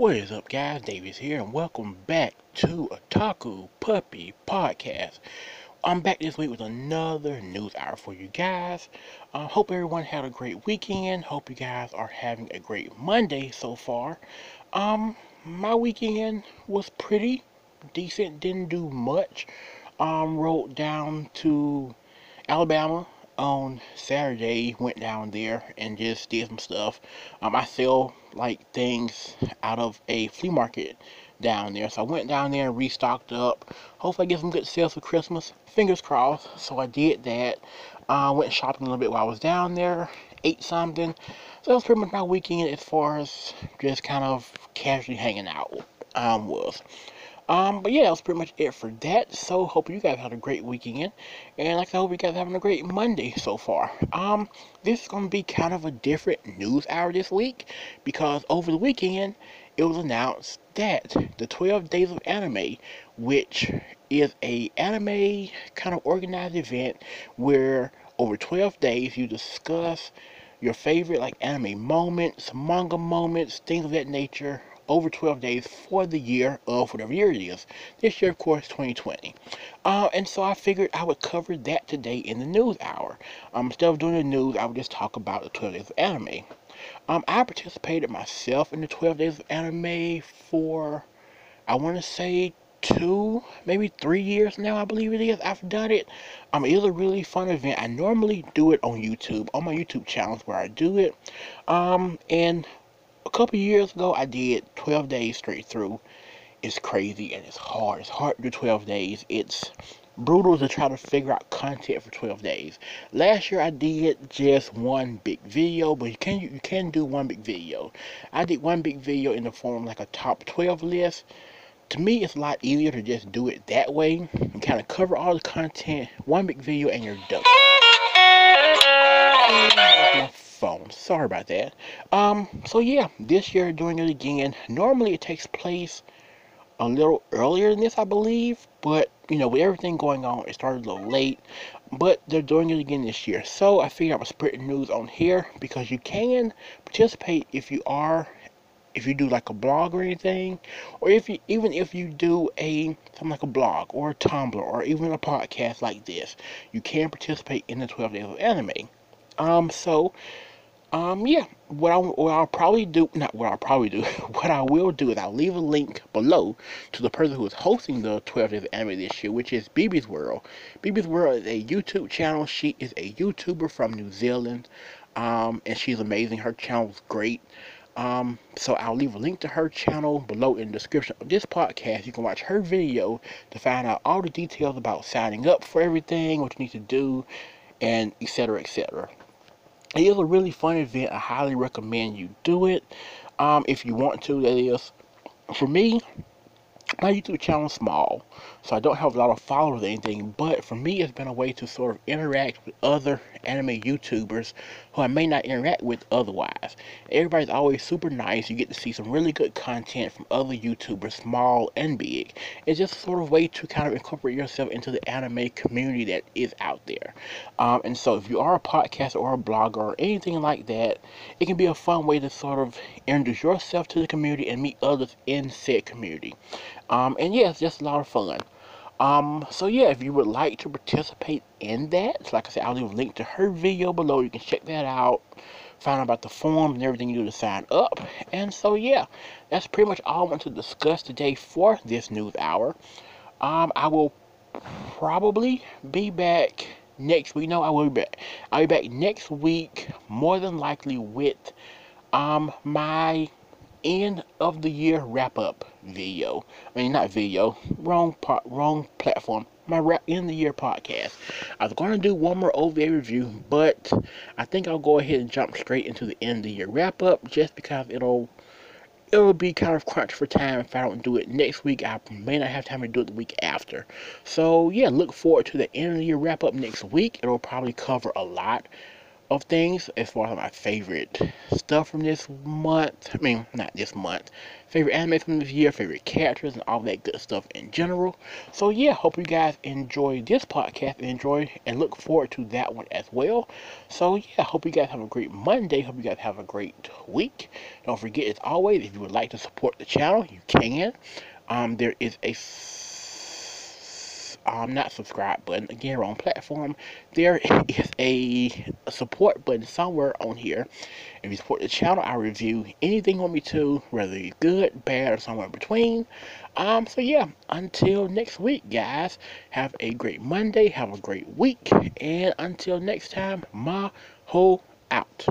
What is up, guys? Davis here, and welcome back to Otaku Puppy Podcast. I'm back this week with another news hour for you guys. Uh, hope everyone had a great weekend. Hope you guys are having a great Monday so far. Um, my weekend was pretty decent. Didn't do much. Um, rode down to Alabama on Saturday, went down there and just did some stuff. Um, I sell like things out of a flea market down there, so I went down there and restocked up. Hopefully, I get some good sales for Christmas. Fingers crossed. So I did that. Uh, went shopping a little bit while I was down there. Ate something. So that was pretty much my weekend as far as just kind of casually hanging out um, was. Um, but yeah, that was pretty much it for that. So hope you guys had a great weekend, and like I hope you guys are having a great Monday so far. Um, this is gonna be kind of a different news hour this week because over the weekend it was announced that the 12 Days of Anime, which is a anime kind of organized event where over 12 days you discuss your favorite like anime moments, manga moments, things of that nature over 12 days for the year of whatever year it is. This year, of course, 2020. Uh, and so I figured I would cover that today in the news hour. Um, instead of doing the news, I would just talk about the 12 days of anime. Um, I participated myself in the 12 days of anime for, I want to say, two, maybe three years now, I believe it is. I've done it. Um, it is a really fun event. I normally do it on YouTube, on my YouTube channels where I do it. Um, and couple years ago, I did 12 days straight through. It's crazy and it's hard. It's hard to do 12 days. It's brutal to try to figure out content for 12 days. Last year I did just one big video, but you can you can do one big video. I did one big video in the form like a top 12 list. To me, it's a lot easier to just do it that way and kind of cover all the content, one big video, and you're done phone. Sorry about that. Um, so yeah, this year doing it again. Normally it takes place a little earlier than this, I believe, but you know, with everything going on, it started a little late. But they're doing it again this year. So I figured I would spread news on here because you can participate if you are if you do like a blog or anything, or if you even if you do a something like a blog or a Tumblr or even a podcast like this, you can participate in the 12 days of anime. Um, so um, yeah, what, I, what I'll probably do, not what I'll probably do, what I will do is I'll leave a link below to the person who is hosting the 12 Days of Anime this year, which is BB's World. BB's World is a YouTube channel. She is a YouTuber from New Zealand, um, and she's amazing. Her channel is great. Um, so I'll leave a link to her channel below in the description of this podcast. You can watch her video to find out all the details about signing up for everything, what you need to do, and etc. etc it is a really fun event. I highly recommend you do it. Um, if you want to, that is. For me, my YouTube channel is small, so I don't have a lot of followers or anything, but for me, it's been a way to sort of interact with other anime YouTubers I may not interact with otherwise. Everybody's always super nice. You get to see some really good content from other YouTubers, small and big. It's just sort of way to kind of incorporate yourself into the anime community that is out there. Um, and so if you are a podcaster or a blogger or anything like that, it can be a fun way to sort of introduce yourself to the community and meet others in said community. Um, and yeah, it's just a lot of fun. Um, so yeah, if you would like to participate in that, like I said, I'll leave a link to her video below. You can check that out, find out about the form and everything you do to sign up. And so yeah, that's pretty much all I want to discuss today for this news hour. Um, I will probably be back next week. No, I will be back. I'll be back next week, more than likely with um my end of the year wrap up video. I mean, not video, wrong part, wrong platform. My wrap end the year podcast. I was going to do one more OVA review, but I think I'll go ahead and jump straight into the end of the year wrap up just because it'll it'll be kind of crunch for time if I don't do it next week. I may not have time to do it the week after. So yeah, look forward to the end of the year wrap up next week. It'll probably cover a lot of things as far as my favorite stuff from this month. I mean, not this month. Favorite anime from this year, favorite characters, and all that good stuff in general. So yeah, hope you guys enjoy this podcast and enjoy and look forward to that one as well. So yeah, hope you guys have a great Monday. Hope you guys have a great week. Don't forget, as always, if you would like to support the channel, you can. Um, there is a um, not subscribe button. Again, wrong platform. There is a, support button somewhere on here. If you support the channel, I review anything on me too, whether it's good, bad, or somewhere between. Um, so yeah, until next week, guys, have a great Monday, have a great week, and until next time, ma ho out.